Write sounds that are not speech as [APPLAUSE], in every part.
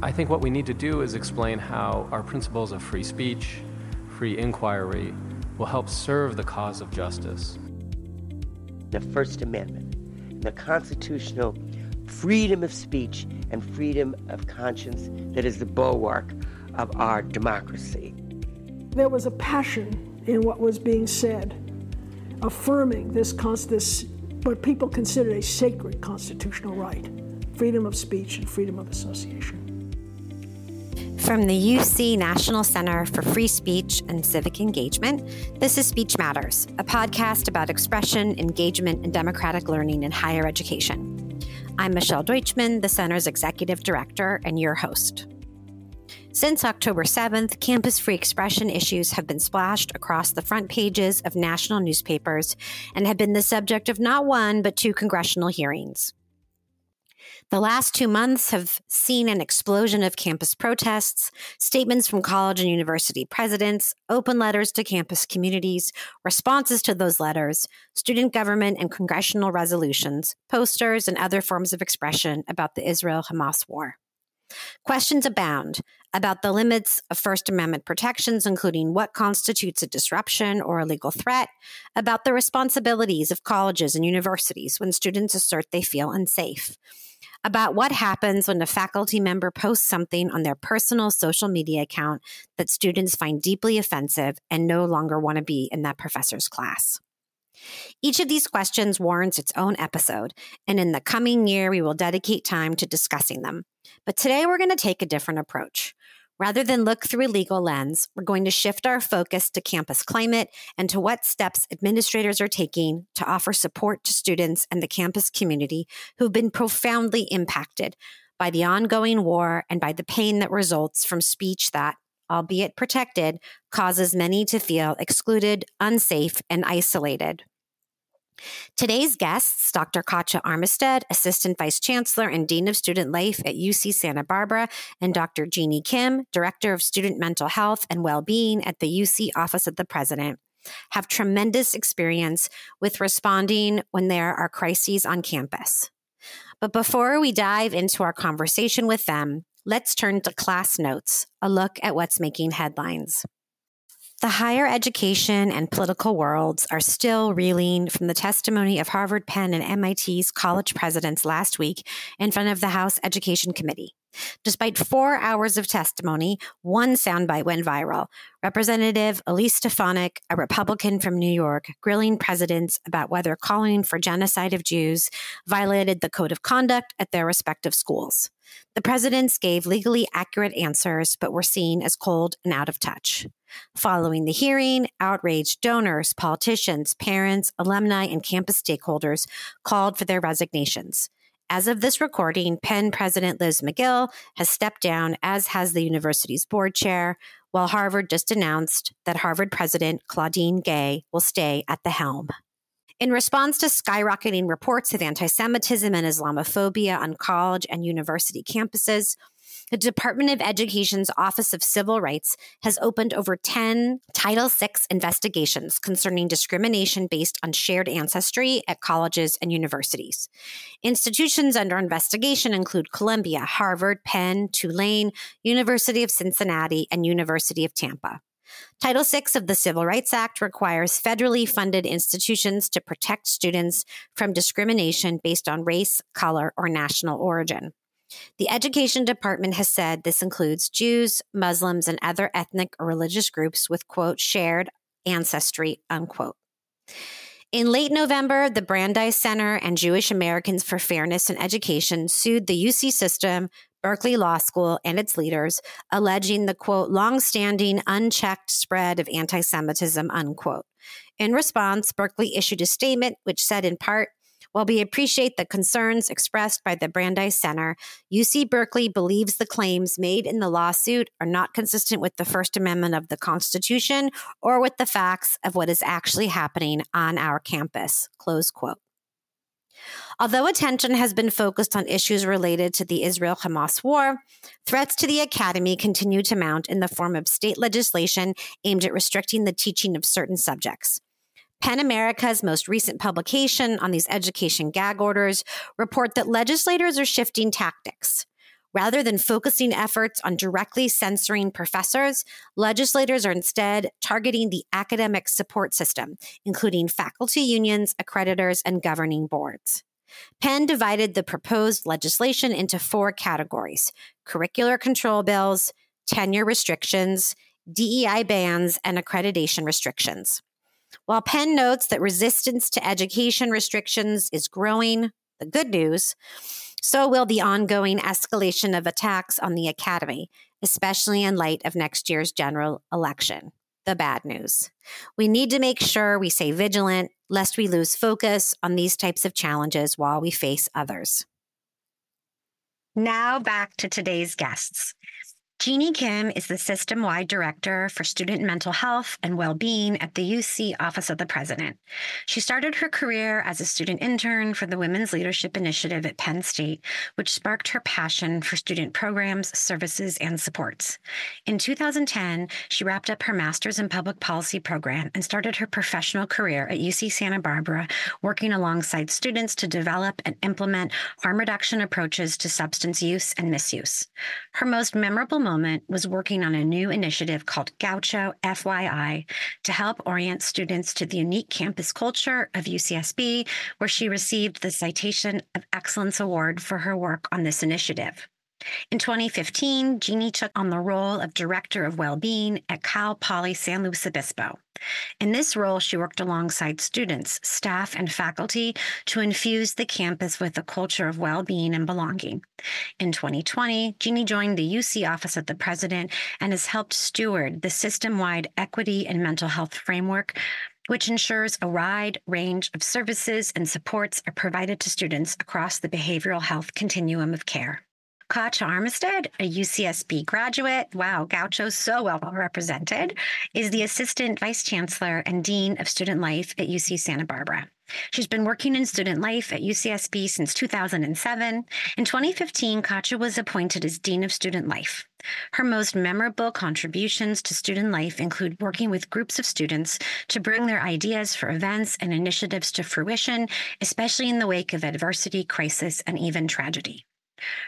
I think what we need to do is explain how our principles of free speech, free inquiry, will help serve the cause of justice. The First Amendment, the constitutional freedom of speech and freedom of conscience that is the bulwark of our democracy. There was a passion in what was being said, affirming this, this what people considered a sacred constitutional right freedom of speech and freedom of association. From the UC National Center for Free Speech and Civic Engagement, this is Speech Matters, a podcast about expression, engagement, and democratic learning in higher education. I'm Michelle Deutschman, the center's executive director and your host. Since October 7th, campus free expression issues have been splashed across the front pages of national newspapers and have been the subject of not one, but two congressional hearings. The last two months have seen an explosion of campus protests, statements from college and university presidents, open letters to campus communities, responses to those letters, student government and congressional resolutions, posters, and other forms of expression about the Israel Hamas war. Questions abound about the limits of First Amendment protections, including what constitutes a disruption or a legal threat, about the responsibilities of colleges and universities when students assert they feel unsafe, about what happens when a faculty member posts something on their personal social media account that students find deeply offensive and no longer want to be in that professor's class. Each of these questions warrants its own episode, and in the coming year, we will dedicate time to discussing them. But today, we're going to take a different approach. Rather than look through a legal lens, we're going to shift our focus to campus climate and to what steps administrators are taking to offer support to students and the campus community who've been profoundly impacted by the ongoing war and by the pain that results from speech that, albeit protected, causes many to feel excluded, unsafe, and isolated. Today's guests, Dr. Katya Armistead, Assistant Vice Chancellor and Dean of Student Life at UC Santa Barbara, and Dr. Genie Kim, Director of Student Mental Health and Wellbeing at the UC Office of the President, have tremendous experience with responding when there are crises on campus. But before we dive into our conversation with them, let's turn to class notes, a look at what's making headlines. The higher education and political worlds are still reeling from the testimony of Harvard, Penn, and MIT's college presidents last week in front of the House Education Committee. Despite four hours of testimony, one soundbite went viral. Representative Elise Stefanik, a Republican from New York, grilling presidents about whether calling for genocide of Jews violated the code of conduct at their respective schools. The presidents gave legally accurate answers, but were seen as cold and out of touch. Following the hearing, outraged donors, politicians, parents, alumni, and campus stakeholders called for their resignations. As of this recording, Penn President Liz Magill has stepped down, as has the university's board chair, while Harvard just announced that Harvard President Claudine Gay will stay at the helm. In response to skyrocketing reports of anti Semitism and Islamophobia on college and university campuses, the Department of Education's Office of Civil Rights has opened over 10 Title VI investigations concerning discrimination based on shared ancestry at colleges and universities. Institutions under investigation include Columbia, Harvard, Penn, Tulane, University of Cincinnati, and University of Tampa. Title VI of the Civil Rights Act requires federally funded institutions to protect students from discrimination based on race, color, or national origin. The Education Department has said this includes Jews, Muslims, and other ethnic or religious groups with, quote, shared ancestry, unquote. In late November, the Brandeis Center and Jewish Americans for Fairness in Education sued the UC system, Berkeley Law School, and its leaders, alleging the quote, longstanding unchecked spread of anti Semitism, unquote. In response, Berkeley issued a statement which said in part, while we appreciate the concerns expressed by the Brandeis Center, UC Berkeley believes the claims made in the lawsuit are not consistent with the First Amendment of the Constitution or with the facts of what is actually happening on our campus. Close quote. Although attention has been focused on issues related to the Israel Hamas war, threats to the academy continue to mount in the form of state legislation aimed at restricting the teaching of certain subjects. PEN America's most recent publication on these education gag orders report that legislators are shifting tactics. Rather than focusing efforts on directly censoring professors, legislators are instead targeting the academic support system, including faculty unions, accreditors, and governing boards. PEN divided the proposed legislation into four categories curricular control bills, tenure restrictions, DEI bans, and accreditation restrictions. While PEN notes that resistance to education restrictions is growing, the good news, so will the ongoing escalation of attacks on the academy, especially in light of next year's general election. The bad news. We need to make sure we stay vigilant lest we lose focus on these types of challenges while we face others. Now back to today's guests. Genie Kim is the system wide director for student mental health and well being at the UC Office of the President. She started her career as a student intern for the Women's Leadership Initiative at Penn State, which sparked her passion for student programs, services, and supports. In 2010, she wrapped up her master's in public policy program and started her professional career at UC Santa Barbara, working alongside students to develop and implement harm reduction approaches to substance use and misuse. Her most memorable moment was working on a new initiative called Gaucho FYI to help orient students to the unique campus culture of UCSB, where she received the Citation of Excellence Award for her work on this initiative. In 2015, Genie took on the role of Director of Wellbeing at Cal Poly San Luis Obispo. In this role, she worked alongside students, staff, and faculty to infuse the campus with a culture of well being and belonging. In 2020, Genie joined the UC Office of the President and has helped steward the system wide equity and mental health framework which ensures a wide range of services and supports are provided to students across the behavioral health continuum of care. Katya Armistead, a UCSB graduate, wow, Gaucho so well represented, is the Assistant Vice Chancellor and Dean of Student Life at UC Santa Barbara. She's been working in student life at UCSB since 2007. In 2015, Katya was appointed as Dean of Student Life. Her most memorable contributions to student life include working with groups of students to bring their ideas for events and initiatives to fruition, especially in the wake of adversity, crisis, and even tragedy.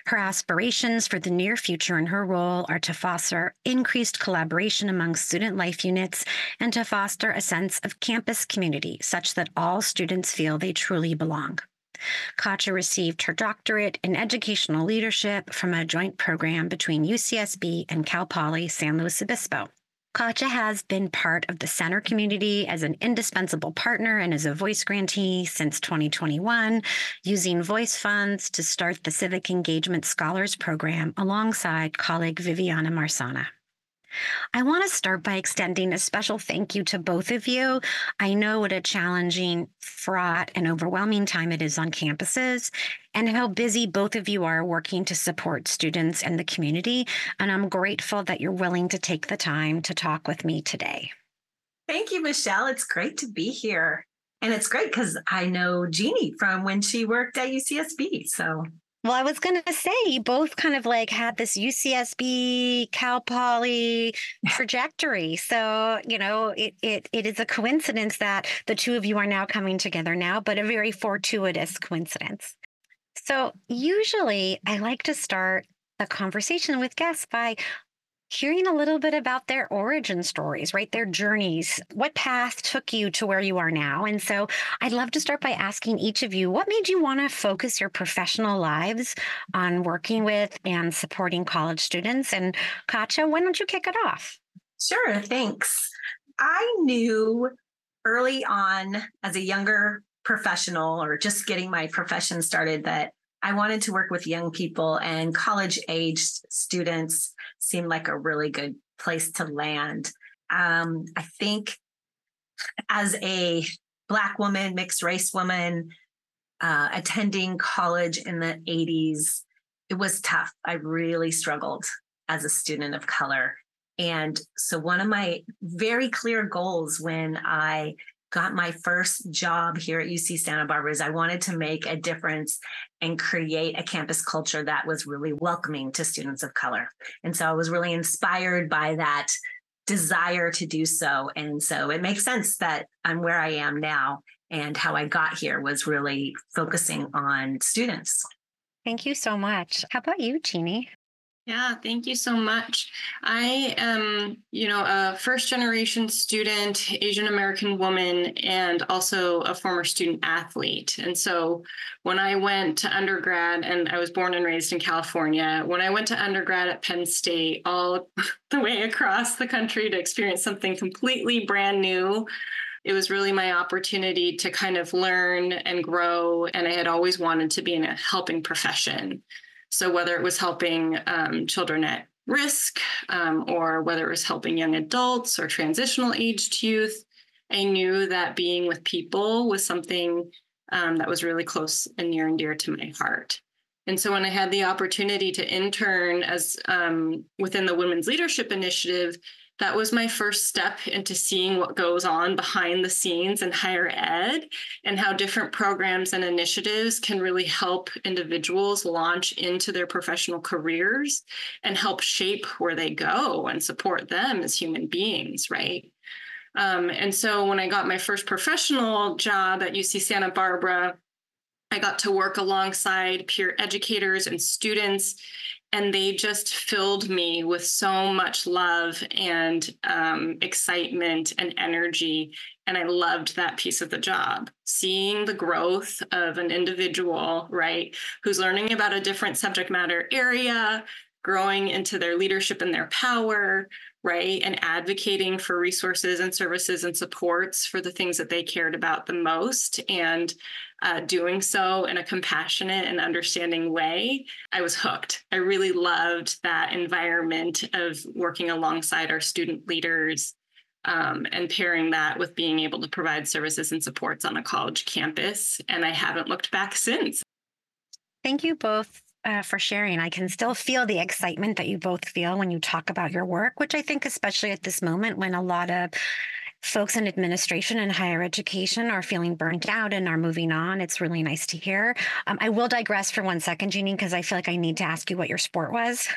Her aspirations for the near future in her role are to foster increased collaboration among student life units and to foster a sense of campus community such that all students feel they truly belong. Katya received her doctorate in educational leadership from a joint program between UCSB and Cal Poly San Luis Obispo. Katya has been part of the center community as an indispensable partner and as a voice grantee since 2021, using voice funds to start the Civic Engagement Scholars Program alongside colleague Viviana Marsana. I want to start by extending a special thank you to both of you. I know what a challenging, fraught, and overwhelming time it is on campuses, and how busy both of you are working to support students and the community. And I'm grateful that you're willing to take the time to talk with me today. Thank you, Michelle. It's great to be here. And it's great because I know Genie from when she worked at UCSB. So well, I was going to say you both kind of like had this UCSB, Cal Poly trajectory. So, you know, it, it, it is a coincidence that the two of you are now coming together now, but a very fortuitous coincidence. So, usually I like to start a conversation with guests by hearing a little bit about their origin stories, right? Their journeys. What path took you to where you are now? And so I'd love to start by asking each of you what made you want to focus your professional lives on working with and supporting college students? And Katya, why don't you kick it off? Sure, thanks. I knew early on as a younger professional or just getting my profession started that I wanted to work with young people and college aged students seemed like a really good place to land. Um, I think as a Black woman, mixed race woman, uh, attending college in the 80s, it was tough. I really struggled as a student of color. And so, one of my very clear goals when I got my first job here at UC Santa Barbara is I wanted to make a difference and create a campus culture that was really welcoming to students of color. And so I was really inspired by that desire to do so. And so it makes sense that I'm where I am now and how I got here was really focusing on students. Thank you so much. How about you, Genie? Yeah, thank you so much. I am, you know, a first generation student, Asian American woman, and also a former student athlete. And so when I went to undergrad, and I was born and raised in California, when I went to undergrad at Penn State, all [LAUGHS] the way across the country to experience something completely brand new, it was really my opportunity to kind of learn and grow. And I had always wanted to be in a helping profession. So whether it was helping um, children at risk um, or whether it was helping young adults or transitional aged youth, I knew that being with people was something um, that was really close and near and dear to my heart. And so when I had the opportunity to intern as um, within the Women's Leadership Initiative, that was my first step into seeing what goes on behind the scenes in higher ed and how different programs and initiatives can really help individuals launch into their professional careers and help shape where they go and support them as human beings, right? Um, and so when I got my first professional job at UC Santa Barbara, I got to work alongside peer educators and students and they just filled me with so much love and um, excitement and energy and i loved that piece of the job. Seeing the growth of an individual right who's learning about a different subject matter area growing into their leadership and their power right and advocating for resources and services and supports for the things that they cared about the most and uh, doing so in a compassionate and understanding way, I was hooked. I really loved that environment of working alongside our student leaders um, and pairing that with being able to provide services and supports on a college campus. And I haven't looked back since. Thank you both uh, for sharing. I can still feel the excitement that you both feel when you talk about your work, which I think, especially at this moment when a lot of folks in administration and higher education are feeling burnt out and are moving on. It's really nice to hear. Um, I will digress for one second, Genie, because I feel like I need to ask you what your sport was.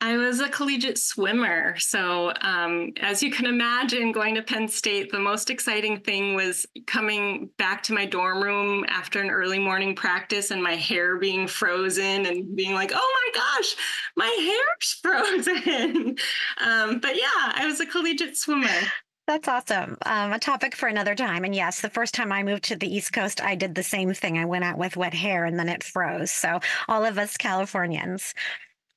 I was a collegiate swimmer. So, um, as you can imagine, going to Penn State, the most exciting thing was coming back to my dorm room after an early morning practice and my hair being frozen and being like, oh my gosh, my hair's [LAUGHS] frozen. um, but yeah, I was a collegiate swimmer. That's awesome. Um, a topic for another time. And yes, the first time I moved to the East Coast, I did the same thing. I went out with wet hair and then it froze. So all of us Californians.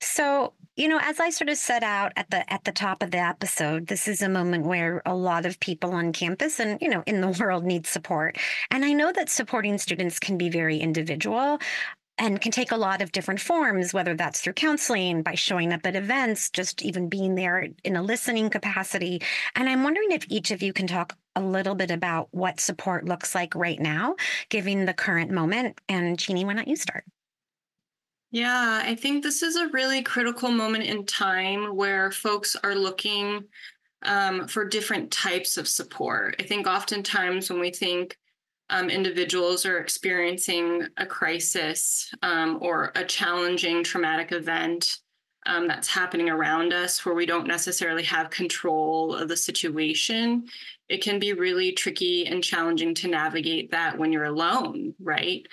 So, you know, as I sort of set out at the at the top of the episode, this is a moment where a lot of people on campus and, you know, in the [LAUGHS] world need support. And I know that supporting students can be very individual and can take a lot of different forms, whether that's through counseling, by showing up at events, just even being there in a listening capacity. And I'm wondering if each of you can talk a little bit about what support looks like right now, given the current moment. And Genie, why don't you start? Yeah, I think this is a really critical moment in time where folks are looking um, for different types of support. I think oftentimes when we think um, individuals are experiencing a crisis um, or a challenging traumatic event um, that's happening around us where we don't necessarily have control of the situation, it can be really tricky and challenging to navigate that when you're alone, right?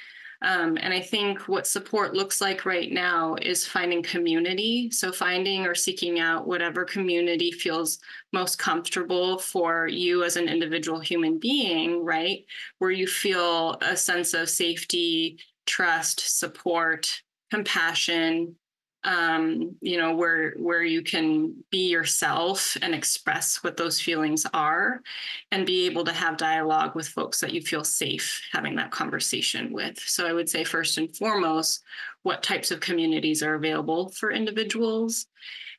Um, and I think what support looks like right now is finding community. So, finding or seeking out whatever community feels most comfortable for you as an individual human being, right? Where you feel a sense of safety, trust, support, compassion, um, you know, where where you can be yourself and express what those feelings are, and be able to have dialogue with folks that you feel safe having that conversation with. So I would say first and foremost, what types of communities are available for individuals,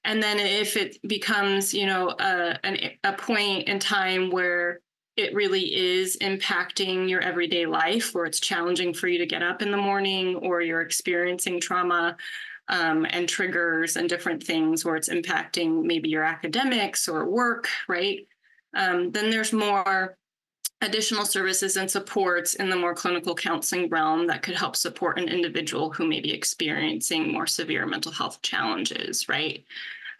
and then if it becomes, you know, a, an, a point in time where it really is impacting your everyday life, where it's challenging for you to get up in the morning, or you're experiencing trauma um, and triggers and different things where it's impacting maybe your academics or work, right? Um, then there's more additional services and supports in the more clinical counseling realm that could help support an individual who may be experiencing more severe mental health challenges, right?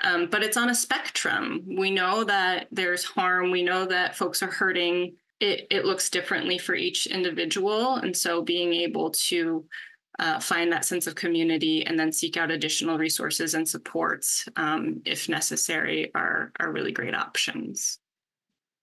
Um, but it's on a spectrum. We know that there's harm. We know that folks are hurting. It, it looks differently for each individual. And so being able to uh, find that sense of community and then seek out additional resources and supports um, if necessary are, are really great options.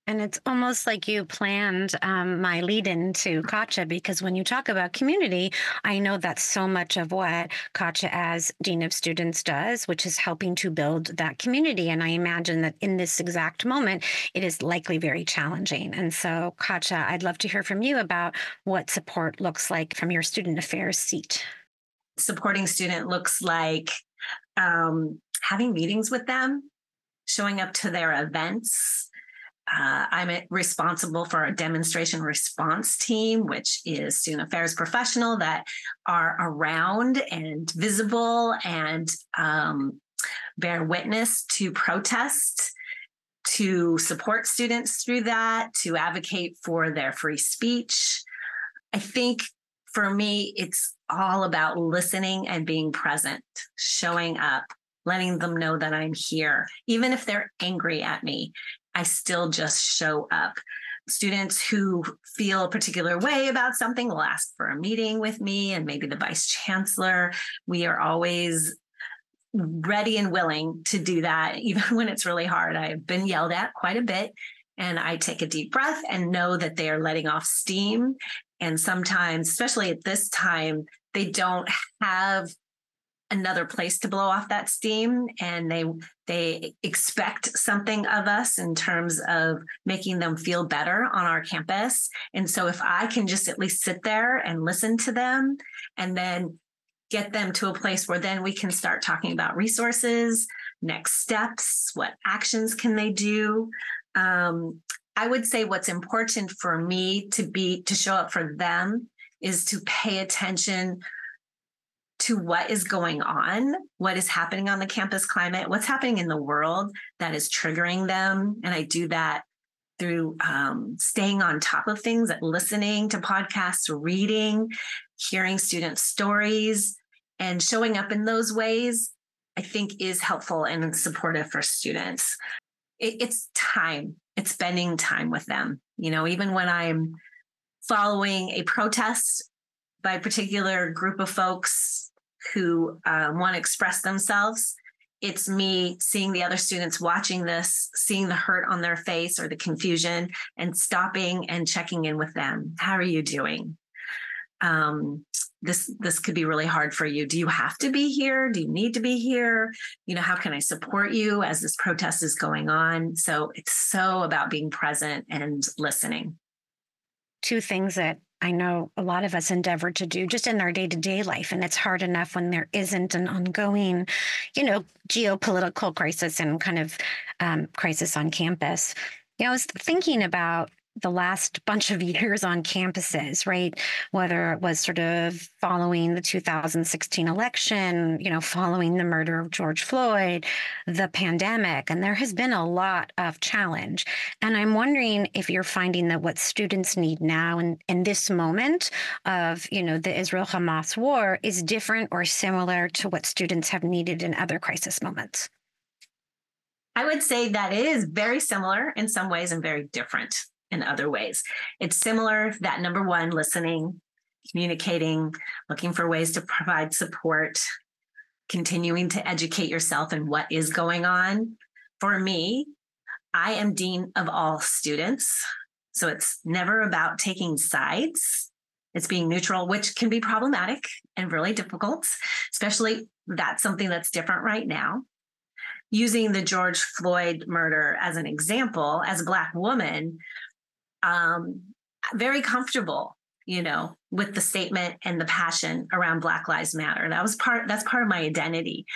And it's almost like you planned um, my lead into Katya because when you talk about community, I know that's so much of what Katya, as Dean of Students does, which is helping to build that community. And I imagine that in this exact moment, it is likely very challenging. And so, Katya, I'd love to hear from you about what support looks like from your student affairs seat. Supporting student looks like um, having meetings with them, showing up to their events uh, I'm responsible for a demonstration response team, which is student affairs professional that are around and visible and um, bear witness to protests, to support students through that, to advocate for their free speech. I think for me, it's all about listening and being present, showing up, letting them know that I'm here, even if they're angry at me. I still just show up. Students who feel a particular way about something will ask for a meeting with me and maybe the vice chancellor. We are always ready and willing to do that, [LAUGHS] even when it's really hard. I've been yelled at quite a bit, and I take a deep breath and know that they are letting off steam. And sometimes, especially at this time, they don't have another place to blow off that steam and they they expect something of us in terms of making them feel better on our campus. And so if i can just at least sit there and listen to them and then get them to a place where then we can start talking about resources next steps what actions can they do? Um, i would say what's important for me to be to show up for them is to pay attention to what is going on, what is happening on the campus climate, what's happening in the world that is triggering them. And I do that through um, staying on top of things, listening to podcasts, reading, hearing student stories, and showing up in those ways, I think is helpful and supportive for students. It, it's time, it's spending time with them. You know, even when I'm following a protest by a particular group of folks who uh, want to express themselves. It's me seeing the other students watching this, seeing the hurt on their face or the confusion, and stopping and checking in with them. How are you doing? Um, this this could be really hard for you. Do you have to be here? Do you need to be here? You know, how can I support you as this protest is going on? So it's so about being present and listening. Two things that I know a lot of us endeavor to do just in our day to day life. And it's hard enough when there isn't an ongoing, you know, geopolitical crisis and kind of um, crisis on campus. You know, I was thinking about the last bunch of [LAUGHS] years on campuses, right? Whether it was sort of following the 2016 election, you know, following the murder of George Floyd, the pandemic, and there has been a lot of challenge. And I'm wondering if you're finding that what students need now in, in this moment of, you know, the Israel Hamas war is different or similar to what students have needed in other crisis moments. I would say that it is very similar in some ways and very different in other ways. It's similar that number one, listening, communicating, looking for ways to provide support, continuing to educate yourself in what is going on. For me, I am dean of all students. So it's never about taking sides. It's being neutral, which can be problematic and really difficult, especially that's something that's different right now. Using the George Floyd murder as an example, as a Black woman, um, very comfortable you know with the statement and the passion around black lives matter. That was part that's part of my identity.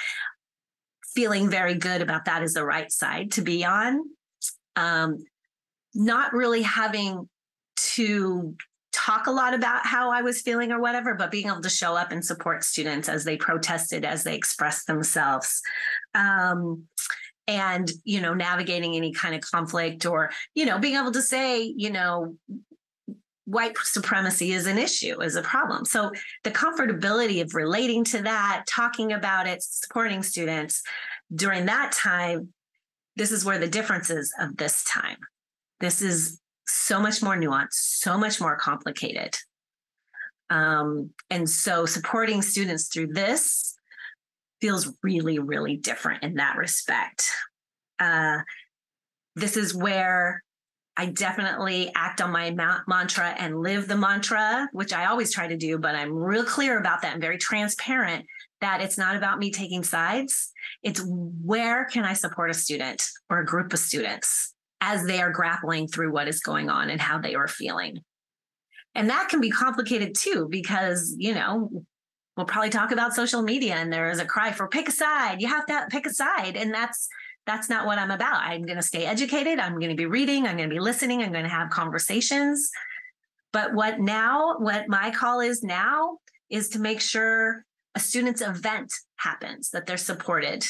Feeling very good about that is the right side to be on. Um, not really having to talk a lot about how I was feeling or whatever, but being able to show up and support students as they protested, as they expressed themselves. Um, and you know navigating any kind of conflict or you know being able to say you know white supremacy is an issue is a problem. So the comfortability of relating to that talking about it supporting students during that time this is where the differences of this time. This is so much more nuanced so much more complicated. Um, and so supporting students through this feels really, really different in that respect. Uh, this is where I definitely act on my ma- mantra and live the mantra, which I always try to do, but I'm real clear about that and very transparent that it's not about me taking sides. It's where can I support a student or a group of students as they are grappling through what is going on and how they are feeling. And that can be complicated too, because, you know, we'll probably talk about social media and there is a cry for pick a side. You have to pick a side. And that's that's not what I'm about. I'm going to stay educated. I'm going to be reading. I'm going to be listening. I'm going to have conversations. But what now, what my call is now is to make sure a student's event happens, that they're supported,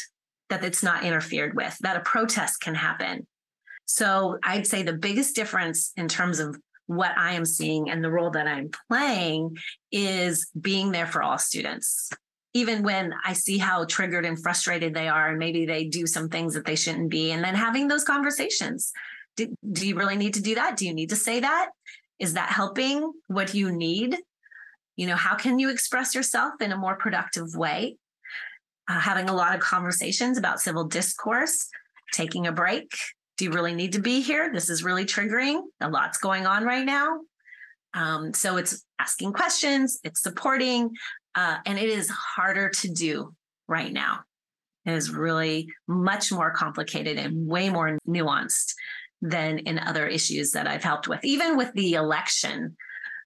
that it's not interfered with, that a protest can happen. So I'd say the biggest difference in terms of what I am seeing and the role that I'm playing is being there for all students even when I see how triggered and frustrated they are, and maybe they do some things that they shouldn't be, and then having those conversations. Do, do you really need to do that? Do you need to say that? Is that helping what do you need? You know, how can you express yourself in a more productive way? Uh, having a lot of conversations about civil discourse, taking a break. Do you really need to be here? This is really triggering. A lot's going on right now. Um, so it's asking questions, it's supporting, uh, and it is harder to do right now. It is really much more complicated and way more nuanced than in other issues that I've helped with. Even with the election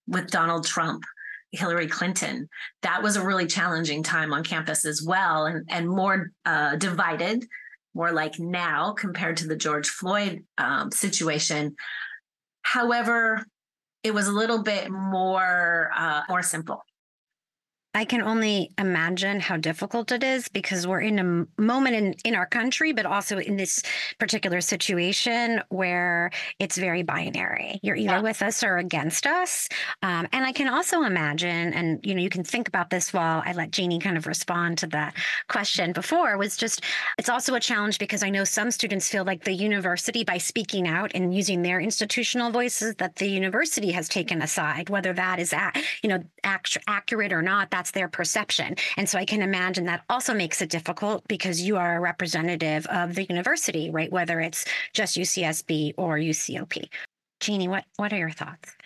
with Donald Trump, Hillary Clinton, that was a really challenging time on campus as well, and, and more uh, divided, more like now compared to the George Floyd um, situation. However, it was a little bit more uh, more simple I can only imagine how difficult it is because we're in a moment in, in our country, but also in this particular situation where it's very binary. You're either yeah. with us or against us. Um, and I can also imagine, and you know, you can think about this while I let Genie kind of respond to that question before, was just it's also a challenge because I know some students feel like the university, by speaking out and using their institutional voices, that the university has taken a side, whether that is at, you know, act- accurate or not that's their perception. And so I can imagine that also makes it difficult because you are a representative of the university, right? Whether it's just UCSB or UCOP. Genie, what, what are your thoughts?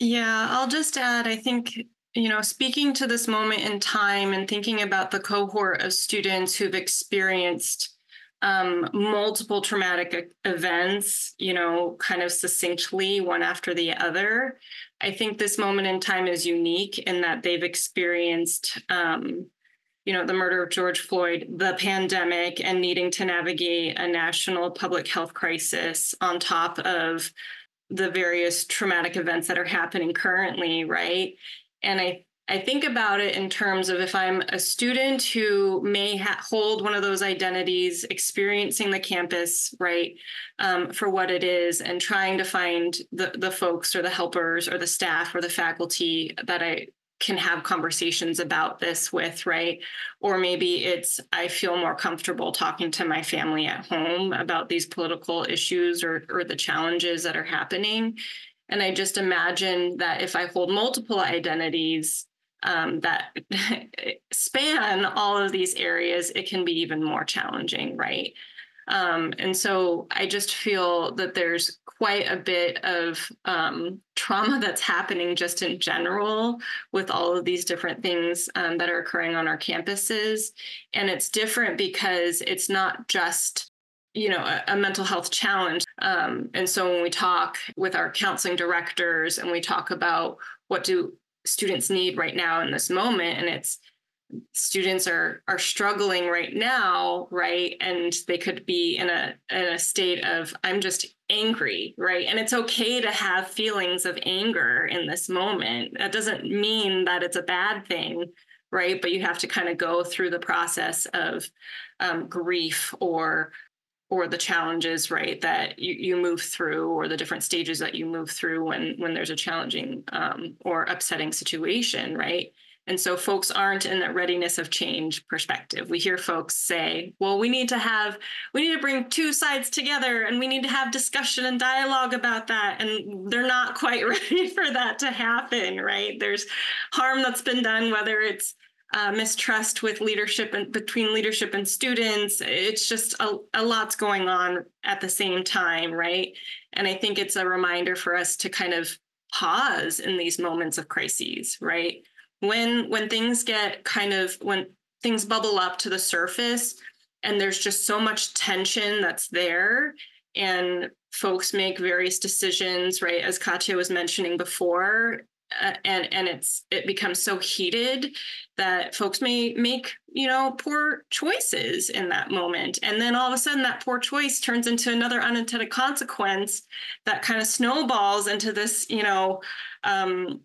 Yeah, I'll just add, I think you know, speaking to this moment in time and thinking about the cohort of students who've experienced um, multiple traumatic events, you know, kind of succinctly, one after the other. I think this moment in time is unique in that they've experienced, um, you know, the murder of George Floyd, the pandemic, and needing to navigate a national public health crisis on top of the various traumatic events that are happening currently, right? And I I think about it in terms of if I'm a student who may ha- hold one of those identities, experiencing the campus, right, um, for what it is, and trying to find the, the folks or the helpers or the staff or the faculty that I can have conversations about this with, right? Or maybe it's I feel more comfortable talking to my family at home about these political issues or, or the challenges that are happening. And I just imagine that if I hold multiple identities, um, that [LAUGHS] span all of these areas, it can be even more challenging, right? Um, and so I just feel that there's quite a bit of um, trauma [LAUGHS] that's happening just in general with all of these different things um, that are occurring on our campuses. And it's different because it's not just you know a, a mental health challenge um, and so when we talk with our counseling directors and we talk about what do students need right now in this moment and it's students are are struggling right now right? And they could be in a in a state of i'm just angry right? And it's okay to have feelings of anger in this moment. That doesn't mean that it's a bad thing right? But you have to kind of go through the process of um, grief or or the challenges right that you, you move through or the different stages that you move through when when there's a challenging um, or upsetting situation right And so folks aren't in that readiness of change perspective. We hear folks say, well, we need to have, we need to bring two sides together and we need to have discussion and dialogue about that. And they're not quite [LAUGHS] ready for that to happen, right? There's harm that's been done, whether it's uh, mistrust with leadership and between leadership and students. It's just a, a lot's going on at the same time, right? And I think it's a reminder for us to kind of pause in these moments of crises, right? when when things get kind of when things bubble up to the surface and there's just so much tension that's there and folks make various decisions right as katya was mentioning before uh, and and it's it becomes so heated that folks may make you know poor choices in that moment and then all of a sudden that poor choice turns into another unintended consequence that kind of snowballs into this you know um,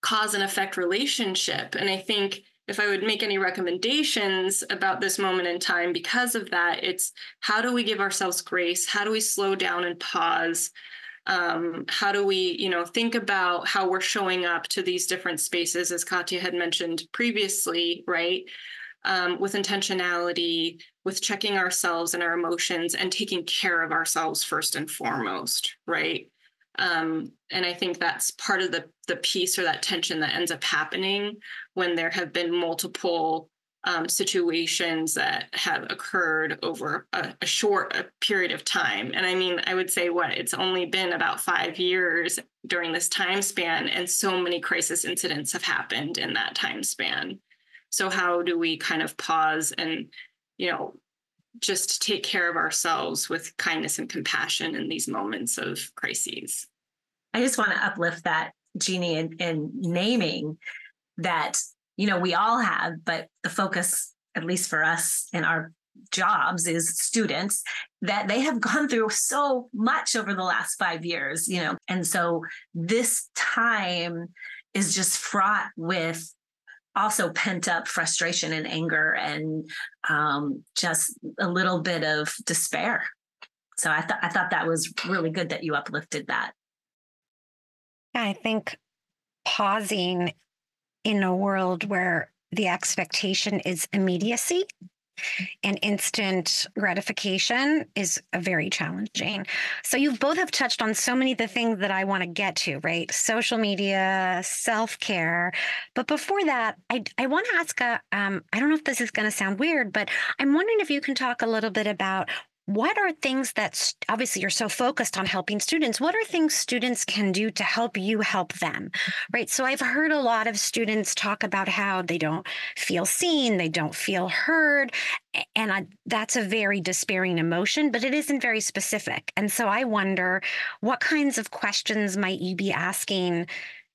cause and effect relationship. And I think if I would make any recommendations about this moment in time because of that, it's how do we give ourselves grace? How do we slow down and pause? Um, how do we, you know, think about how we're showing up to these different spaces, as Katya had mentioned previously, right? Um, with intentionality, with checking ourselves and our emotions, and taking care of ourselves first and foremost, right? Um, and I think that's part of the the piece or that tension that ends up happening when there have been multiple um, situations that have occurred over a, a short period of time. And I mean, I would say what it's only been about five years during this time span, and so many crisis incidents have happened in that time span. So how do we kind of pause and, you know, just take care of ourselves with kindness and compassion in these moments of crises. I just want to uplift that, Genie, in, in naming that, you know, we all have, but the focus, at least for us in our jobs is students that they have [LAUGHS] gone through so much over the last five years, you know. And so this time is just fraught with also pent up frustration and anger and um, just a little bit of despair. So I thought I thought that was really good that you uplifted that. I think pausing in a world where the expectation is immediacy and instant gratification is a very challenging. So you both have touched on so many of the things that I want to get to, right? Social media, self-care. But before that, I, I want to ask a, um, I don't know if this is going to sound weird, but I'm wondering if you can talk a little bit about what are things that obviously you're so focused on helping students what are things students can do to help you help them right? So i've heard a lot of students talk about how they don't feel seen they don't feel heard and I, that's a very despairing emotion but it isn't very specific. And so i wonder what kinds of questions might you be asking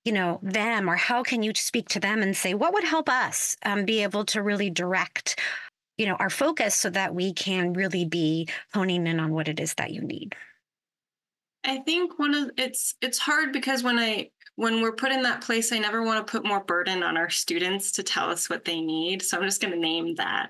you know them or how can you speak to them and say what would help us um, be able to really direct you know our focus so that we can really be honing in on what it is that you need. I think one of it's it's hard because when i when we're put in that place i never want to put more burden on our students to tell us what they need so i'm just going to name that.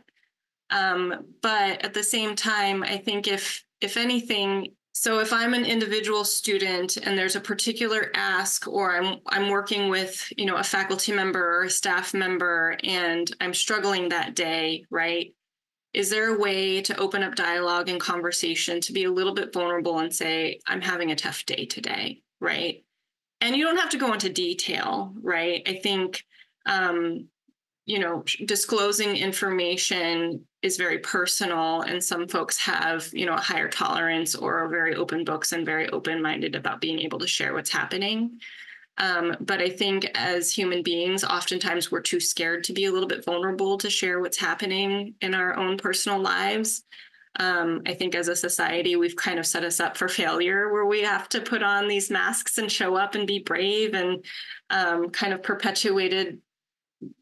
Um, but at the same time i think if if anything so if i'm an individual student and there's a particular ask or i'm i'm working with you know a faculty member or a staff member and i'm struggling that day right? Is there a way to open up dialogue and conversation to be a little bit vulnerable and say i'm having a tough day today right? And you don't have to go into detail right? I think um, you know disclosing information is very personal and some folks have you know a higher tolerance or are very open books and very open minded about being able to share what's happening. Um, but i think as human beings oftentimes we're too scared to be a little bit vulnerable to share what's happening in our own personal lives. Um, i think as a society we've kind of set us up for failure where we have to put on these masks and show up and be brave and um, kind of perpetuated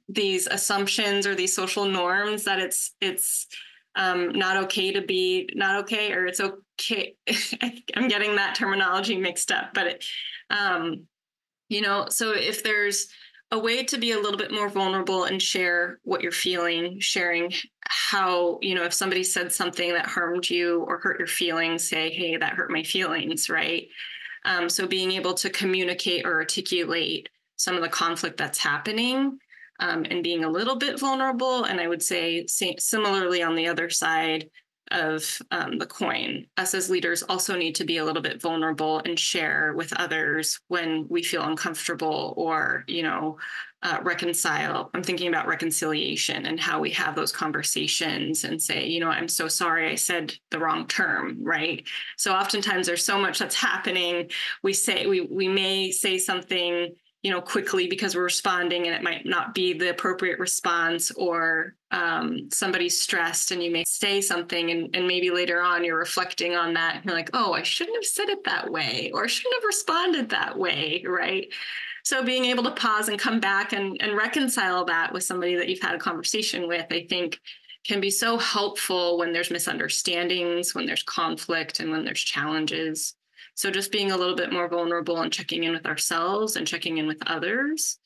these assumptions or these social norms that it's it's um, not okay to be not okay or it's okay [LAUGHS] i'm getting that terminology mixed up but it, um, you know so if there's a way to be a little bit more vulnerable and share what you're feeling sharing how you know if somebody said something that harmed you or hurt your feelings say hey that hurt my feelings right? Um, so being able to communicate or articulate some of the conflict that's happening um, and being a little bit vulnerable. And I would say similarly on the other side of um, the coin, us as leaders also need to be a little bit vulnerable and share with others when we feel uncomfortable or, you know, uh, reconcile. I'm thinking about reconciliation and how we have those conversations and say, you know, I'm so sorry I said the wrong term, right? So oftentimes there's so much that's happening. We say we we may say something you know quickly because we're responding and it might not be the appropriate response or um, somebody's stressed and you may say something and, and maybe later on you're reflecting on that and you're like oh i shouldn't have said it that way or i shouldn't have responded that way right? So being able to pause and come back and, and reconcile that with somebody that you've had a conversation with i think can be so helpful when there's misunderstandings when there's conflict and when there's challenges so just being a little bit more vulnerable and checking in with ourselves and checking in with others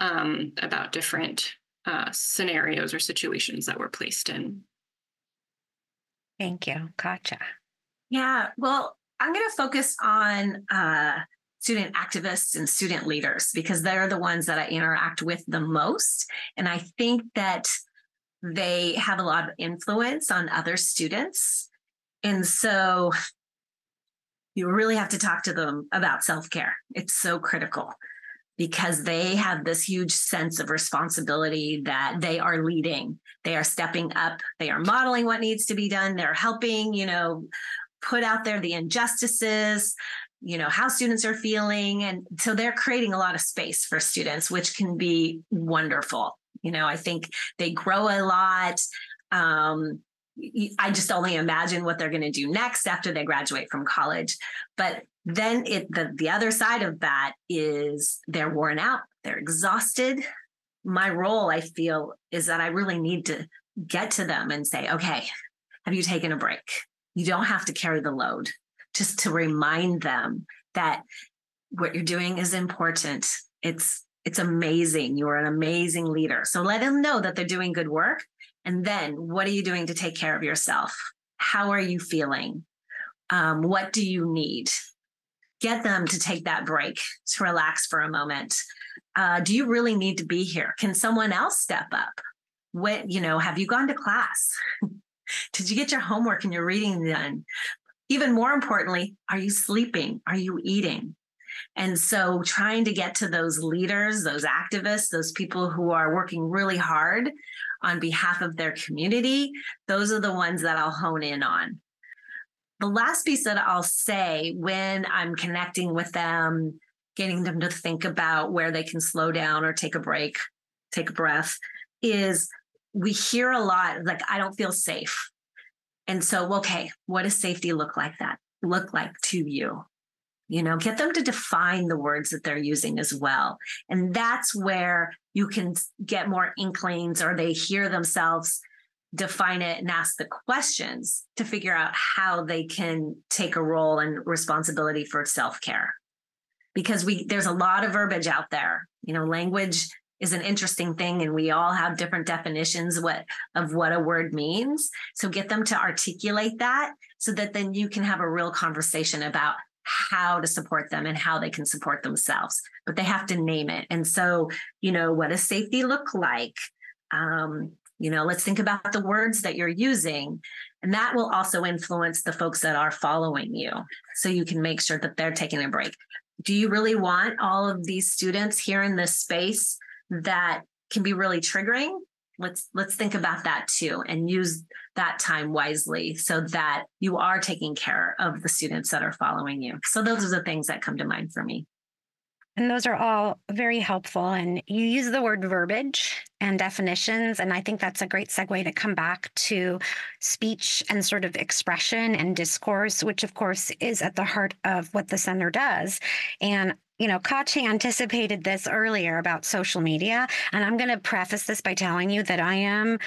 um, about different uh, scenarios or situations that we're placed in. Thank you. Gotcha. Yeah. Well, I'm going to focus on uh, student activists and student leaders because they're the ones that I interact with the most. And I think that they have a lot of influence on other students. And so you really have to talk to them about self care. It's so critical because they have this huge sense of responsibility that they are leading. They are stepping up, they are modeling what needs to be done, they're helping, you know, put out there the injustices, you know, how students are feeling. And so they're creating a lot of space for students, which can be wonderful. You know, I think they grow a lot. Um, I just only imagine what they're going to do next after they graduate from college. But then it the, the other side of that is they're worn out, they're exhausted. My role, I feel, is that I really need to get to them and say, okay, have you taken a break? You don't have to carry the load, just to remind them that what you're doing is important. It's it's amazing. You are an amazing leader. So let them know that they're doing good work and then what are you doing to take care of yourself? How are you feeling? Um, what do you need? Get them to take that break to relax for a moment. Uh, do you really need to be here? Can someone else step up? What, you know, have you gone to class? [LAUGHS] Did you get your homework and your reading done? Even more importantly, are you sleeping? Are you eating? And so trying to get to those leaders, those activists, those people who are working really hard on behalf of their community, those are the ones that I'll hone in on. The last piece that I'll say when I'm connecting with them, getting them to think about where they can slow down or take a break, take a breath, is we hear a lot like, I don't feel safe. And so, okay, what does safety look like that? Look like to you? You know get them to define the words that they're using as well. And that's where you can get more inklings or they hear themselves define it and ask the questions to figure out how they can take a role and responsibility for self-care. Because we there's a lot of verbiage out there. You know language is an interesting thing and we all have different definitions what of what a word means. So get them to articulate that so that then you can have a real conversation about how to support them and how they can support themselves, but they have to name it. And so, you know, what does safety look like? Um, you know, let's think about the words that you're using. And that will also influence the folks that are following you. So you can make sure that they're taking a break. Do you really want all of these students here in this space that can be really triggering? let's let's think about that too and use that time wisely so that you are taking care of the students that are following you so those are the things that come to mind for me and those are all very helpful. And you use the word verbiage and definitions. And I think that's a great segue to come back to speech and sort of expression and discourse, which, of course, is at the heart of what the center does. And you know, Katya anticipated this earlier about social media. And I'm going to preface this by telling you that I am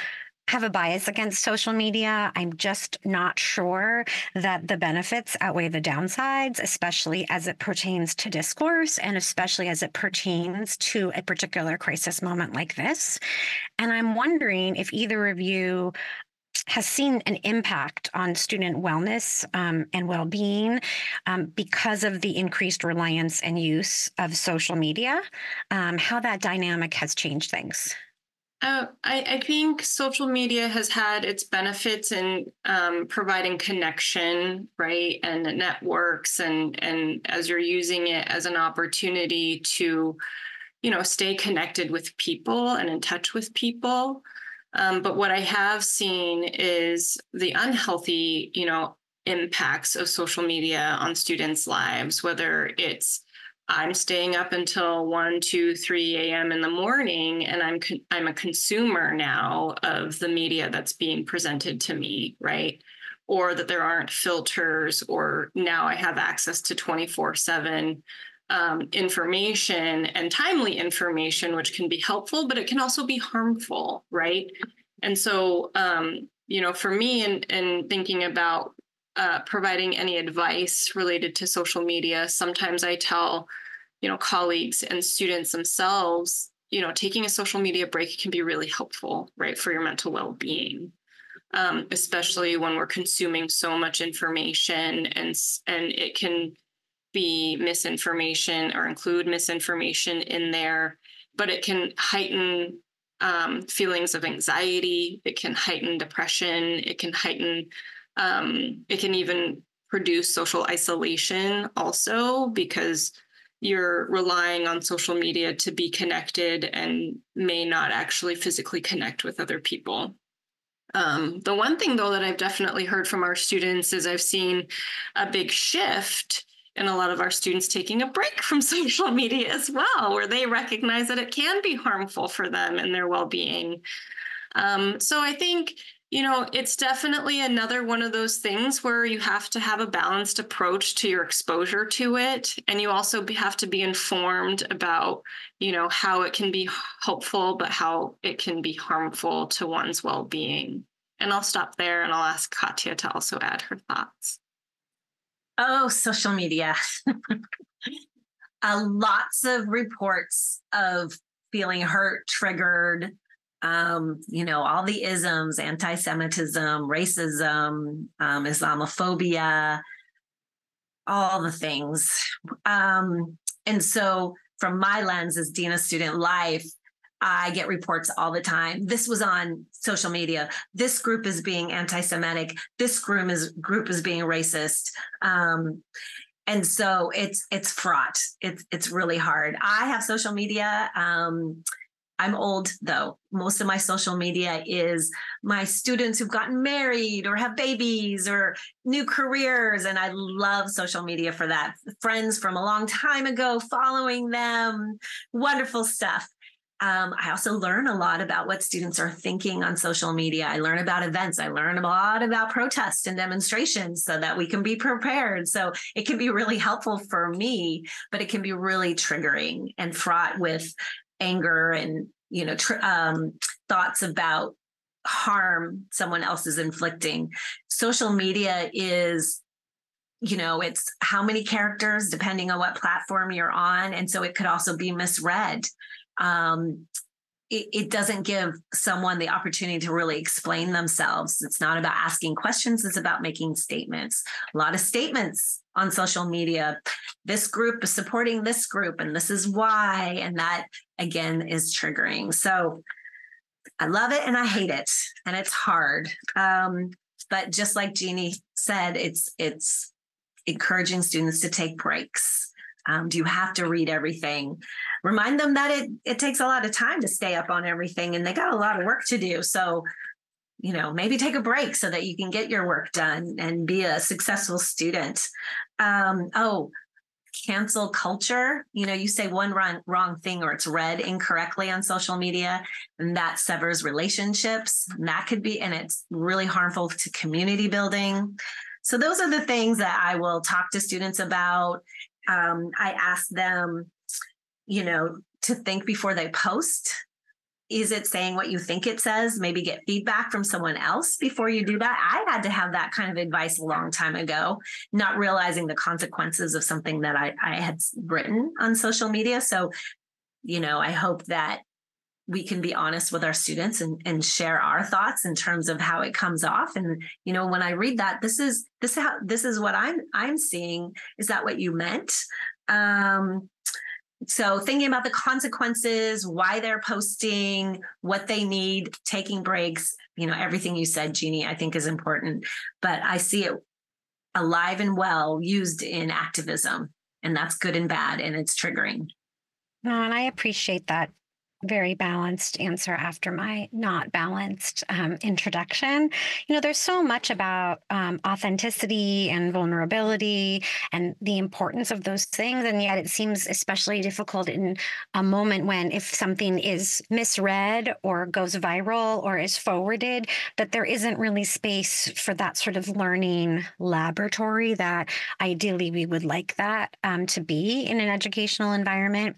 have a bias against social media. I'm just not sure that the benefits outweigh the downsides, especially as it pertains to discourse and especially as it pertains to a particular crisis moment like this. And I'm wondering if either of you has seen an impact on student wellness um, and well-being um, because of the increased reliance and use of social media, um, how that dynamic has changed things. Uh, I, I, think social media has had its benefits in um, providing connection, right, and networks, and and as you're using it as an opportunity to, you know, stay connected with people and in touch with people. Um, but what I have seen is the unhealthy, you know, impacts of social media on students' lives, whether it's I'm staying up until 1, 2, 3 a.m. in the morning and I'm con- I'm a consumer now of the media that's being presented to me, right? Or that there aren't filters or now I have access to 24/7 um, information and timely information, which can be helpful, but it can also be harmful, right? And so, um, you know, for me, and in thinking about uh, providing any advice related to social media, sometimes I tell you know colleagues and students themselves you know taking a social media break can be really helpful right for your mental well-being um, especially when we're consuming so much information and and it can be misinformation or include misinformation in there but it can heighten um, feelings of anxiety it can heighten depression it can heighten um, it can even produce social isolation also because you're relying on social media to be connected and may not actually physically connect with other people. Um, the one thing, though, that I've definitely heard from our students is I've seen a big shift in a lot of our students taking a break from [LAUGHS] social media as well, where they recognize that it can be harmful for them and their well being. Um, so I think you know, it's definitely another one of those things where you have to have a balanced approach to your exposure to it. And you also have to be informed about, you know, how it can be helpful, but how it can be harmful to one's well being. And I'll stop there and I'll ask Katya to also add her thoughts. Oh, social media. [LAUGHS] uh, lots of reports of feeling hurt, triggered, um, you know, all the isms, anti Semitism, racism, um, Islamophobia, all the things. Um, and so, from my lens as Dean of Student Life, I get reports all the time. This was on social media. This group is being anti-Semitic. This group is group is being racist. Um, and so it's it's fraught. It's it's really hard. I have social media. Um, I'm old though. Most of my social media is my students who've gotten married or have babies or new careers. And I love social media for that. Friends from a long time ago, following them, wonderful stuff. Um, I also learn a lot about what students are thinking on social media. I learn about events. I learn a lot about protests and demonstrations so that we can be prepared. So it can be really helpful for me, but it can be really triggering and fraught with anger and you know tr- um, thoughts about harm someone else is inflicting. Social media is you know it's how many characters depending on what platform you're on and so it could also be misread. Um, it, it, doesn't give someone the opportunity to really explain themselves. It's not about asking questions it's about making statements. A lot of statements on social media. This group is supporting this group and this is why and that again is triggering. So i love it and i hate it and it's hard. Um, but just like Genie said it's it's encouraging students to take breaks um, do you have to read everything? Remind them that it it takes a lot of time to stay up on everything and they got a lot of work to do. So you know maybe take a break so that you can get your work done and be a successful student. Um, oh cancel culture. You know you say one wrong, wrong thing or it's read incorrectly on social media and that severs relationships. And that could be and it's really harmful to community building. So those are the things that i will talk to students about um, i ask them you know to think before they post is it saying what you think it says? Maybe get feedback from someone else before you do that. I had to have that kind of advice a long time ago, not realizing the consequences of something that I, I had written on social media. So, you know, I hope that we can be honest with our students and, and share our thoughts in terms of how it comes off. And, you know, when I read that, this is this how this is what I'm I'm seeing. Is that what you meant? Um, so thinking about the consequences, why they're posting, what they need, taking breaks, you know, everything you said, Genie, I think is important. But I see it alive and well used in activism, and that's good and bad, and it's triggering. no, and I appreciate that very balanced answer after my not balanced um, introduction. You know, there's so much about um, authenticity and vulnerability and the importance of those things. And yet it seems especially difficult in a moment when, if something is misread or goes viral or is forwarded, that there isn't really space for that sort of learning laboratory that ideally we would like that um, to be in an educational environment.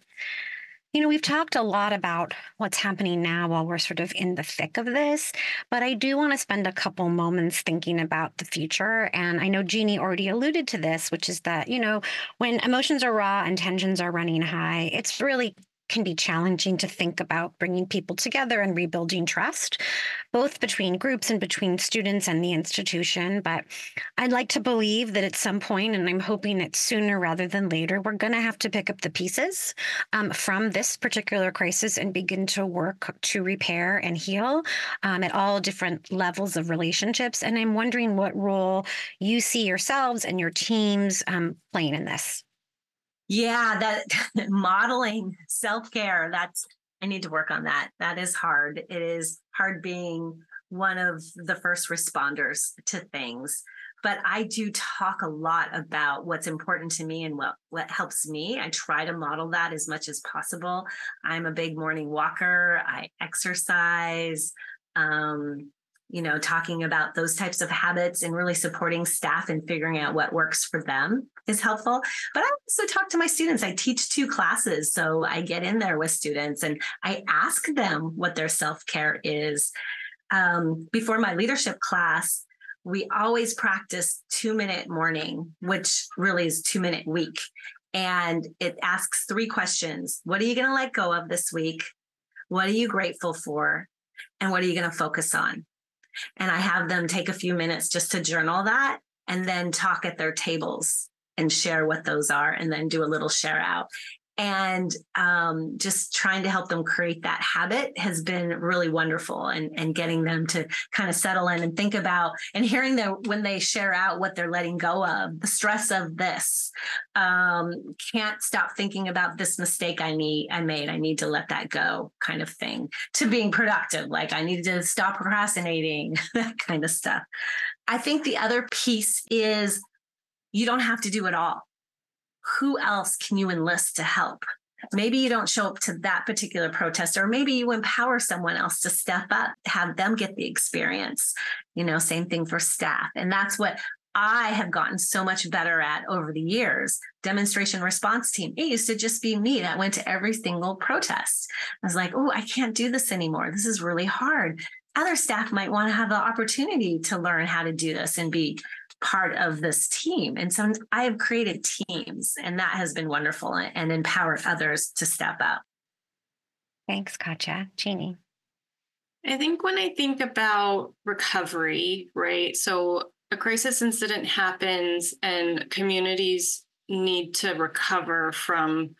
You know, we've talked a lot about what's happening now while we're sort of in the thick of this, but I do want to spend a couple moments thinking about the future. And I know Genie already alluded to this, which is that, you know, when emotions are raw and tensions are running high, it's really can be challenging to think about bringing people together and rebuilding trust, both between groups and between students and the institution. But I'd like to believe that at some point, and I'm hoping it's sooner rather than later, we're going to have to pick up the pieces um, from this particular crisis and begin to work to repair and heal um, at all different levels of relationships. And I'm wondering what role you see yourselves and your teams um, playing in this. Yeah, that [LAUGHS] modeling self care, that's, I need to work on that. That is hard. It is hard being one of the first responders to things. But I do talk a lot about what's important to me and what, what helps me. I try to model that as much as possible. I'm a big morning walker, I exercise. Um, you know, talking about those types of habits and really supporting staff and figuring out what works for them is helpful. But I also talk to my students. I teach two classes. So I get in there with students and I ask them what their self care is. Um, before my leadership class, we always practice two minute morning, which really is two minute week. And it asks three questions What are you going to let go of this week? What are you grateful for? And what are you going to focus on? And I have them take a few minutes just to journal that and then talk at their tables and share what those are and then do a little share out. And um, just trying to help them create that habit has been really wonderful and, and getting them to kind of settle in and think about and hearing them when they share out what they're letting go of the stress of this. Um, can't stop thinking about this mistake i need i made. I need to let that go kind of thing to being productive. Like i need to stop procrastinating [LAUGHS] that kind of stuff. I think the other piece is you don't have to do it all who else can you enlist to help? Maybe you don't show up to that particular protest, or maybe you empower someone else to step up, have them get the experience. You know, same thing for staff. And that's what I have gotten so much better at over the years. Demonstration response team. It used to just be me that went to every single protest. I was like, oh, I can't do this anymore. This is really hard. Other staff might want to have the opportunity to learn how to do this and be part of this team. And so I have created teams, and that has been wonderful and empowered others to step up. Thanks, Katya. Genie. I think when I think about recovery, right? So a crisis incident happens and communities need to recover from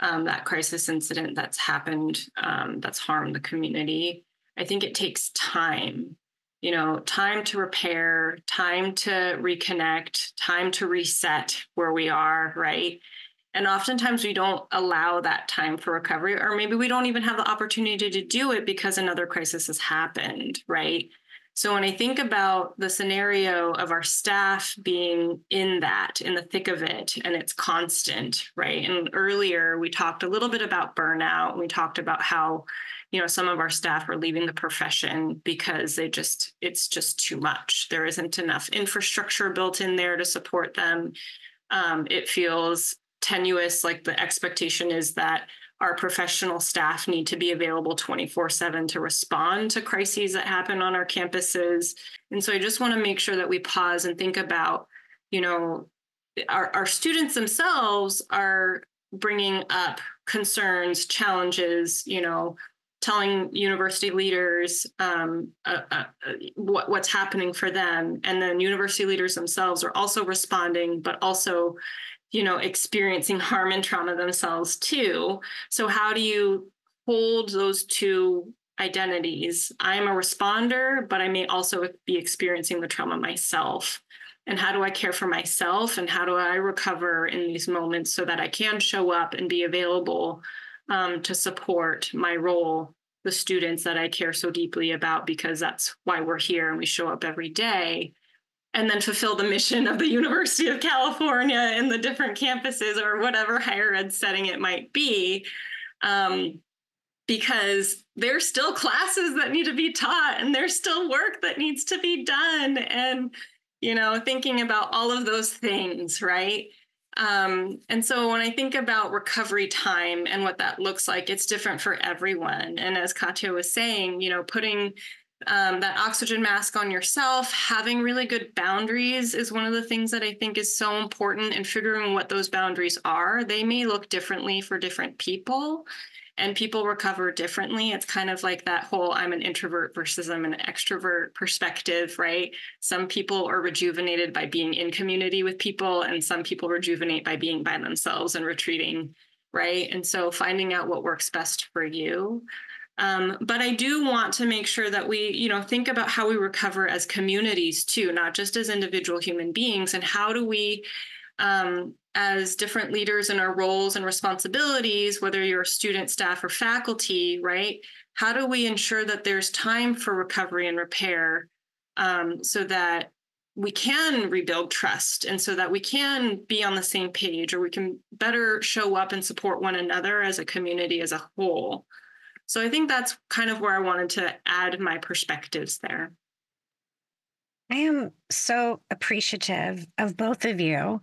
um, that crisis incident that's happened um, that's harmed the community. I think it takes time you know, time to repair, time to reconnect, time to reset where we are, right? And oftentimes we don't allow that time for recovery, or maybe we don't even have the opportunity to do it because another crisis has happened, right? So when I think about the scenario of our staff being in that, in the thick of it, and it's constant, right? And earlier we talked a little bit about burnout. We talked about how you know some of our staff are leaving the profession because they just it's just too much. There isn't enough infrastructure built in there to support them. Um, it feels tenuous like the expectation is that our professional staff need to be available 24 7 to respond to crises that happen on our campuses. And so i just want to make sure that we pause and think about you know our, our students themselves are bringing up concerns challenges you know telling university leaders um, uh, uh, what, what's happening for them and then university leaders themselves are also responding but also you know, experiencing [LAUGHS] harm and trauma themselves too. So, how do you hold those two identities? I'm a responder, but I may also be experiencing the trauma myself. And how do I care for myself? And how do I recover in these moments so that I can show up and be available um, to support my role, the students that I care so deeply about, because that's why we're here and we show up every day and then fulfill the mission of the [LAUGHS] University of California and the different campuses or whatever higher ed setting it might be. Um, because there's still classes that need to be taught and there's still work that needs to be done. And, you know, thinking about all of those things, right? Um, and so when I think about recovery time and what that looks like, it's different for everyone. And as Katya was saying, you know, putting um, that oxygen mask on yourself, having really good boundaries is one of the things that I think is so important and figuring what those boundaries are. They may look differently for different people and people recover differently. It's kind of like that whole I'm an introvert versus I'm an extrovert perspective, right? Some people are rejuvenated by being in community with people, and some people rejuvenate by being by themselves and retreating, right? And so finding out what works best for you. Um, but I do want to make sure that we, you know, think about how we recover as communities too, not just as individual human beings, and how do we, um, as different leaders in our roles and responsibilities, whether you're a student, staff, or faculty, right? How do we ensure that there's time for recovery and repair um, so that we can rebuild trust and so that we can be on the same page or we can better show up and support one another as a community as a whole? So I think that's kind of where I wanted to add my perspectives there. I am so appreciative of both of you,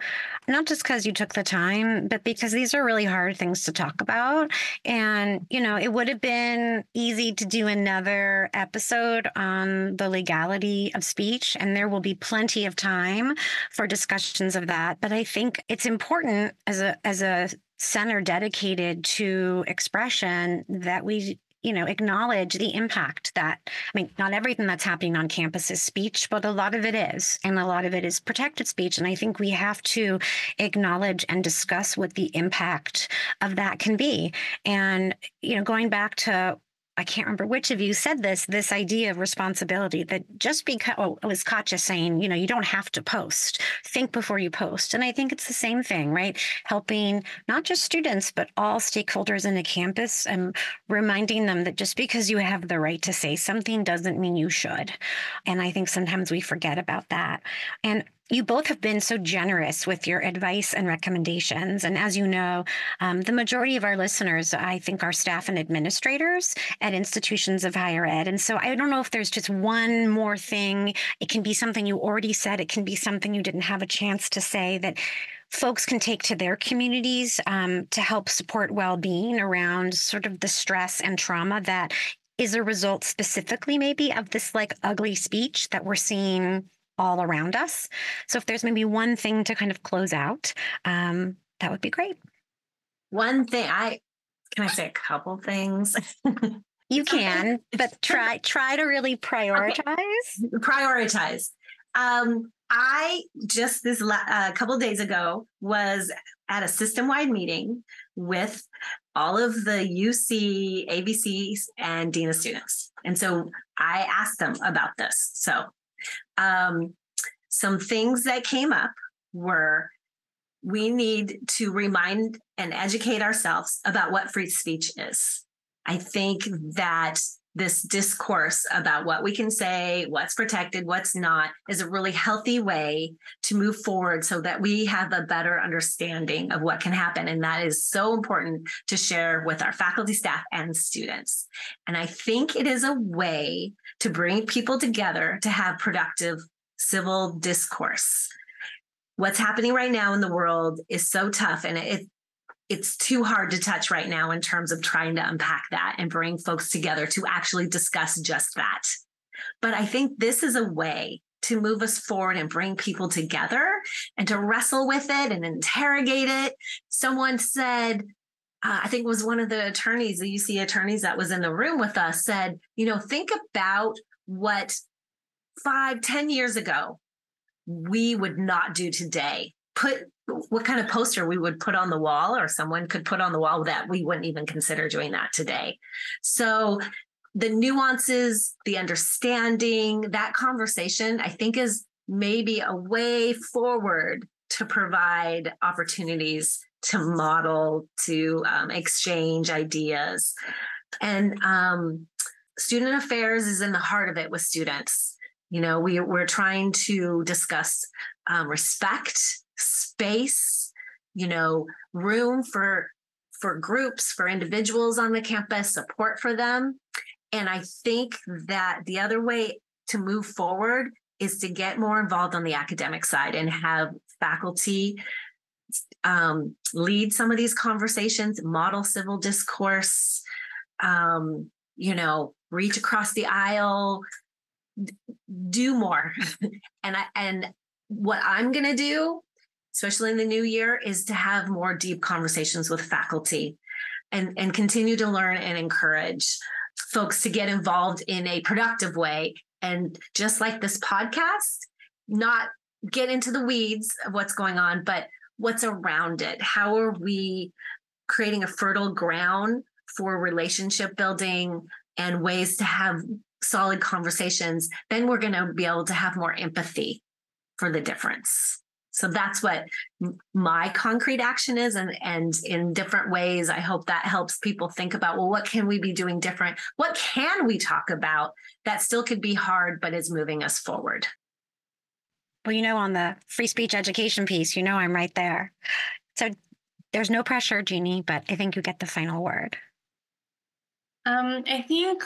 not just because you took the time, but because these are really hard things to talk about. And, you know, it would have been easy to do another episode on the legality of speech, and there will be plenty of time for discussions of that. But I think it's important as a, as a center dedicated to expression that we you know acknowledge the impact that i mean not everything that's happening on campus is speech but a lot of it is and a lot of it is protected speech and i think we have to acknowledge and discuss what the impact of that can be. And you know going back to I can't remember which of you said this, this idea of responsibility that just because, oh, it was Katya saying, you know, you don't have to post, think before you post. And I think it's the same thing, right? Helping not just students, but all stakeholders in a campus and reminding them that just because you have the right to say something doesn't mean you should. And I think sometimes we forget about that. And you both have been so generous with your advice and recommendations. And as you know, um, the majority of our listeners, I think, are staff and administrators at institutions of higher ed. And so I don't know if there's just one more thing. It can be something you already said, it can be something you didn't have a chance to say that folks can take to their communities um, to help support well-being around sort of the stress and trauma that is a result specifically maybe of this like ugly speech that we're seeing all around us. So if there's maybe one thing to kind of close out, um, that would be great. One thing I can I say a couple things. you [LAUGHS] can, but try try to really prioritize. Okay. Prioritize. Um, I just this a uh, couple days ago was at a system wide meeting with all of the UC AVCs, and Dean of students. And so I asked them about this. So um, some things that came up were we need to remind and educate ourselves about what free speech is. I think that this discourse about what we can say, what's protected, what's not, is a really healthy way to move forward so that we have a better understanding of what can happen. And that is so important to share with our faculty, staff, and students. And I think it is a way to bring people together to have productive civil discourse. What's happening right now in the world is so tough and it, it's too hard to touch right now in terms of trying to unpack that and bring folks together to actually discuss just that. But I think this is a way to move us forward and bring people together and to wrestle with it and interrogate it. Someone said, uh, I think it was one of the attorneys, the UC attorneys that was in the room with us, said, you know, think about what five, ten years ago we would not do today put what kind of poster we would put on the wall or someone could put on the wall that we wouldn't even consider doing that today. So the nuances, the understanding, that conversation, I think is maybe a way forward to provide opportunities to model, to um, exchange ideas. And um, student affairs is in the heart of it with students. You know, we, we're trying to discuss um, respect, space, you know, room for for groups, for individuals on the campus, support for them. And I think that the other way to move forward is to get more involved on the academic side and have faculty um, lead some of these conversations, model civil discourse, um, you know, reach across the aisle, do more. [LAUGHS] and I and what I'm gonna do, especially in the new year, is to have more deep conversations with faculty and, and continue to learn and encourage folks to get involved in a productive way. And just like this podcast, not get into the weeds of what's going on, but what's around it. How are we creating a fertile ground for relationship building and ways to have solid conversations? Then we're going to be able to have more empathy for the difference. So that's what my concrete action is. And, and in different ways, I hope that helps people think about well, what can we be doing different? What can we talk about that still could be hard, but is moving us forward? Well, you know, on the free speech education piece, you know, I'm right there. So there's no pressure, Genie, but I think you get the final word. Um, I think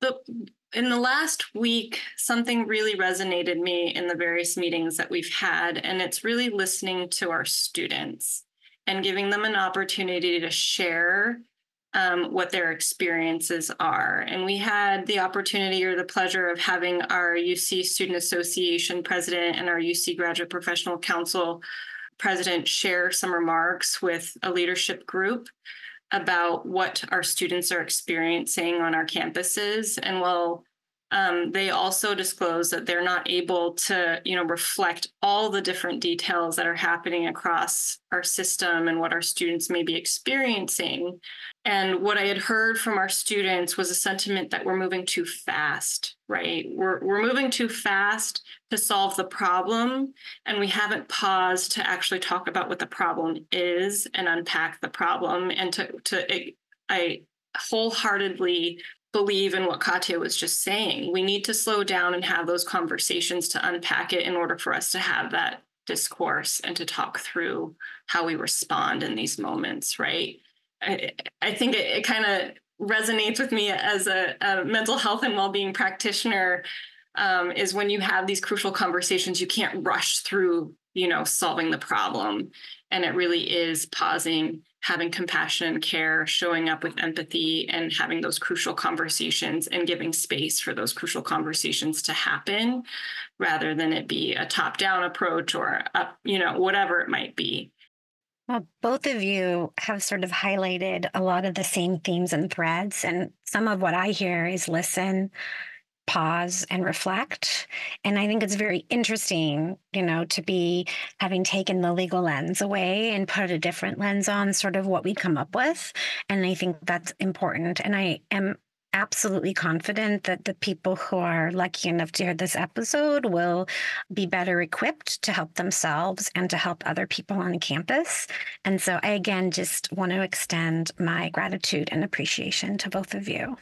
the in the last week, something really resonated me in the various meetings that we've had, and it's really listening to our students and giving them an opportunity to share um, what their experiences are. And we had the opportunity or the pleasure of having our UC Student Association president and our UC Graduate Professional Council president share some remarks with a leadership group about what our students are experiencing on our campuses. And while um, they also disclose that they're not able to, you know, reflect all the different details that are happening across our system and what our students may be experiencing. And what I had heard from our students was a sentiment that we're moving too fast, right? We're, we're moving too fast to solve the problem. And we haven't paused to actually talk about what the problem is and unpack the problem and to, to I wholeheartedly believe in what Katya was just saying. We need to slow down and have those conversations to unpack it in order for us to have that discourse and to talk through how we respond in these moments, right? I, I think it, it kind of resonates with me as a, a, mental health and well-being practitioner um, is when you have these crucial conversations, you can't rush through, you know, solving the problem. And it really is pausing having compassion care, showing up with empathy, and having those crucial conversations and giving space for those crucial conversations to happen rather than it be a top down approach or up, you know, whatever it might be. Well, both of you have sort of highlighted a lot of the same themes and threads. And some of what I hear is listen, pause and reflect. And I think it's very interesting, you know, to be having taken the legal lens away and put a different lens on sort of what we come up with. And I think that's important. And I am absolutely confident that the people who are lucky enough to hear this episode will be better equipped to help themselves and to help other people on campus. And so I again just want to extend my gratitude and appreciation to both of you.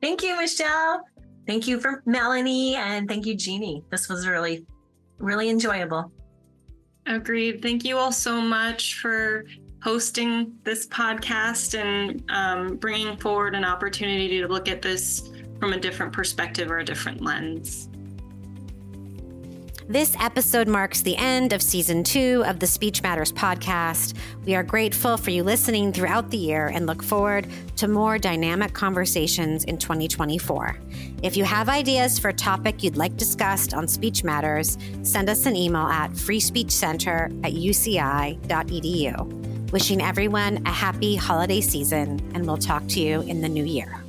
Thank you, Michelle. Thank you for Melanie and thank you, Genie. This was really, really enjoyable. Agreed. Thank you all so much for hosting this podcast and um, bringing forward an opportunity to look at this from a different perspective or a different lens. This episode marks the end of season two of the Speech Matters podcast. We are grateful for you listening throughout the year and look forward to more dynamic conversations in 2024. If you have ideas for a topic you'd like discussed on Speech Matters, send us an email at freespeechcenter at uci.edu. Wishing everyone a happy holiday season, and we'll talk to you in the new year.